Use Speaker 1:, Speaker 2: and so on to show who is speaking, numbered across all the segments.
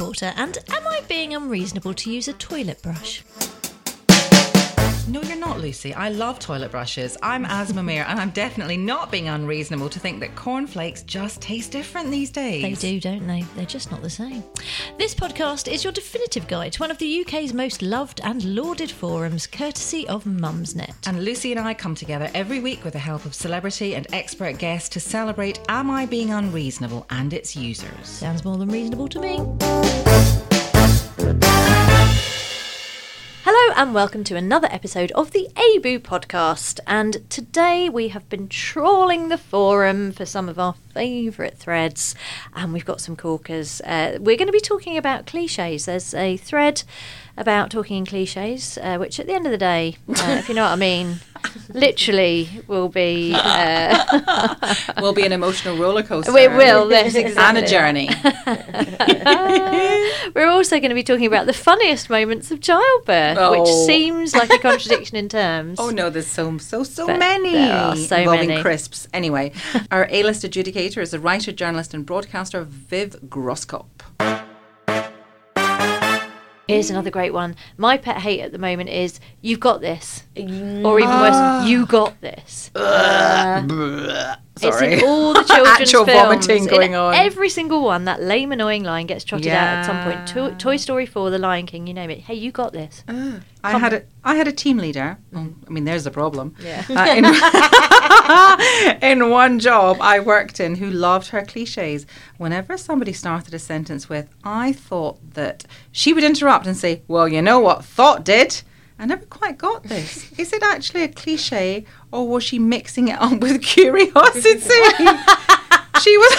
Speaker 1: And am I being unreasonable to use a toilet brush?
Speaker 2: No, you're not, Lucy. I love toilet brushes. I'm Aasmah Mir, and I'm definitely not being unreasonable to think that cornflakes just taste different these days.
Speaker 1: They do, don't they? They're just not the same. This podcast is your definitive guide to one of the UK's most loved and lauded forums, courtesy of Mumsnet.
Speaker 2: And Lucy and I come together every week with the help of celebrity and expert guests to celebrate Am I Being Unreasonable and its users.
Speaker 1: Sounds more than reasonable to me. And welcome to another episode of the ABU podcast. And today we have been trawling the forum for some of our favourite threads, and we've got some corkers. Uh, we're going to be talking about cliches. There's a thread about talking in cliches, uh, which at the end of the day, uh, if you know what I mean, literally will be. Uh,
Speaker 2: will be an emotional roller coaster.
Speaker 1: We will, yes,
Speaker 2: and
Speaker 1: exactly.
Speaker 2: a journey.
Speaker 1: We're also going to be talking about the funniest moments of childbirth, which
Speaker 2: Oh.
Speaker 1: seems like a contradiction in terms.
Speaker 2: Oh no, there's so so so
Speaker 1: But
Speaker 2: many
Speaker 1: there are so
Speaker 2: involving
Speaker 1: many.
Speaker 2: crisps. Anyway, our A-list adjudicator is the writer, journalist, and broadcaster Viv Groskop.
Speaker 1: Here's another great one. My pet hate at the moment is "You've got this," or even worse, ah. "You got this." It's
Speaker 2: Sorry.
Speaker 1: in all the children's
Speaker 2: Actual
Speaker 1: films.
Speaker 2: vomiting
Speaker 1: In
Speaker 2: going on.
Speaker 1: Every single one, that lame, annoying line gets trotted out at some point. To- Toy Story 4, The Lion King, you name it. Hey, you got this.
Speaker 2: I had a I had a team leader. Oh, I mean, there's the problem.
Speaker 1: Yeah.
Speaker 2: Uh, in, in one job I worked in, who loved her cliches. Whenever somebody started a sentence with "I thought that," she would interrupt and say, "Well, you know what thought did." I never quite got this. Is it actually a cliche, or was she mixing it up with curiosity? she was.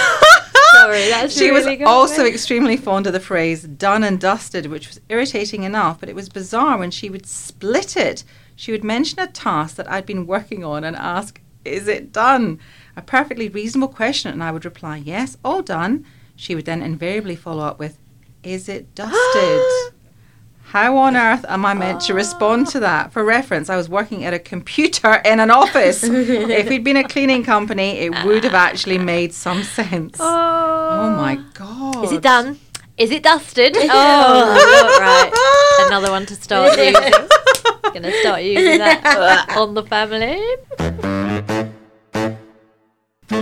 Speaker 1: Sorry, that's
Speaker 2: she was
Speaker 1: really good,
Speaker 2: also
Speaker 1: mate.
Speaker 2: extremely fond of the phrase "done and dusted," which was irritating enough, but it was bizarre when she would split it. She would mention a task that I'd been working on and ask, "Is it done?" A perfectly reasonable question, and I would reply, "Yes, all done." She would then invariably follow up with, "Is it dusted?" How on earth am I meant to respond to that? For reference, I was working at a computer in an office. if we'd been a cleaning company, it would have actually made some sense. Oh, oh my god.
Speaker 1: Is it done? Is it dusted? Oh, oh right. Another one to start using. Gonna start using that uh, on the family.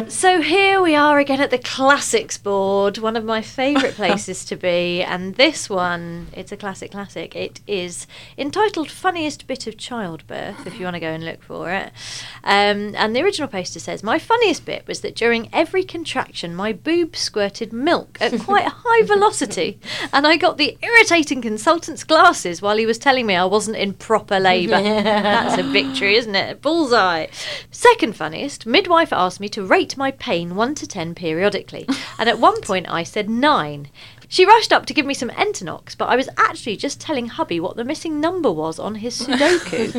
Speaker 1: So here we are again at the classics board, one of my favourite places to be, and this one, it's a classic classic. It is entitled "Funniest Bit of Childbirth." If you want to go and look for it, um, and the original poster says, "My funniest bit was that during every contraction, my boob squirted milk at quite a high velocity, and I got the irritating consultant's glasses while he was telling me I wasn't in proper labour. That's a victory, isn't it? Bullseye. Second funniest, midwife asked me to rate my pain 1 to 10 periodically, and at one point I said 9. She rushed up to give me some Entonox, but I was actually just telling hubby what the missing number was on his Sudoku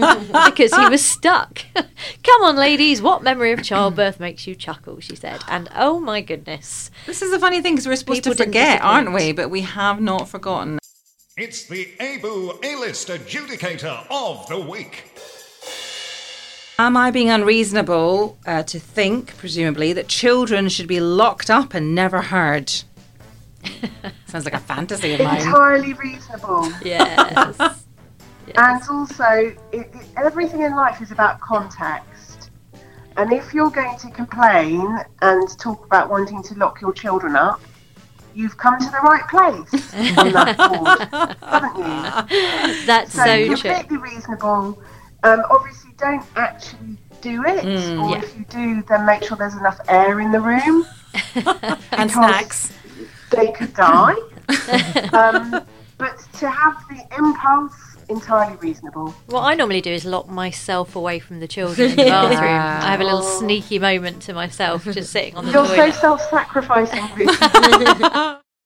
Speaker 1: because he was stuck. Come on, ladies, what memory of childbirth makes you chuckle? She said. And oh my goodness.
Speaker 2: This is a funny thing because we're supposed
Speaker 1: People
Speaker 2: to forget, aren't we? But we have not forgotten.
Speaker 3: It's the ABU A-list adjudicator of the week.
Speaker 2: Am I being unreasonable uh, to think, presumably, that children should be locked up and never heard? Sounds like a fantasy of mine.
Speaker 4: entirely reasonable.
Speaker 1: Yes.
Speaker 4: And also, it, it, everything in life is about context. And if you're going to complain and talk about wanting to lock your children up, you've come to the right place on that board, haven't you?
Speaker 1: That's
Speaker 4: So,
Speaker 1: so, true.
Speaker 4: completely reasonable. Um, obviously, don't actually do it,
Speaker 2: Mm,
Speaker 4: or
Speaker 1: yeah.
Speaker 4: if you do, then make sure there's enough air in the room.
Speaker 2: and snacks.
Speaker 4: They could die. um, but to have the impulse, entirely reasonable.
Speaker 1: What I normally do is lock myself away from the children in the bathroom. I have a little
Speaker 4: Oh.
Speaker 1: sneaky moment to myself, just sitting on the
Speaker 4: You're so self-sacrificing. Ruth.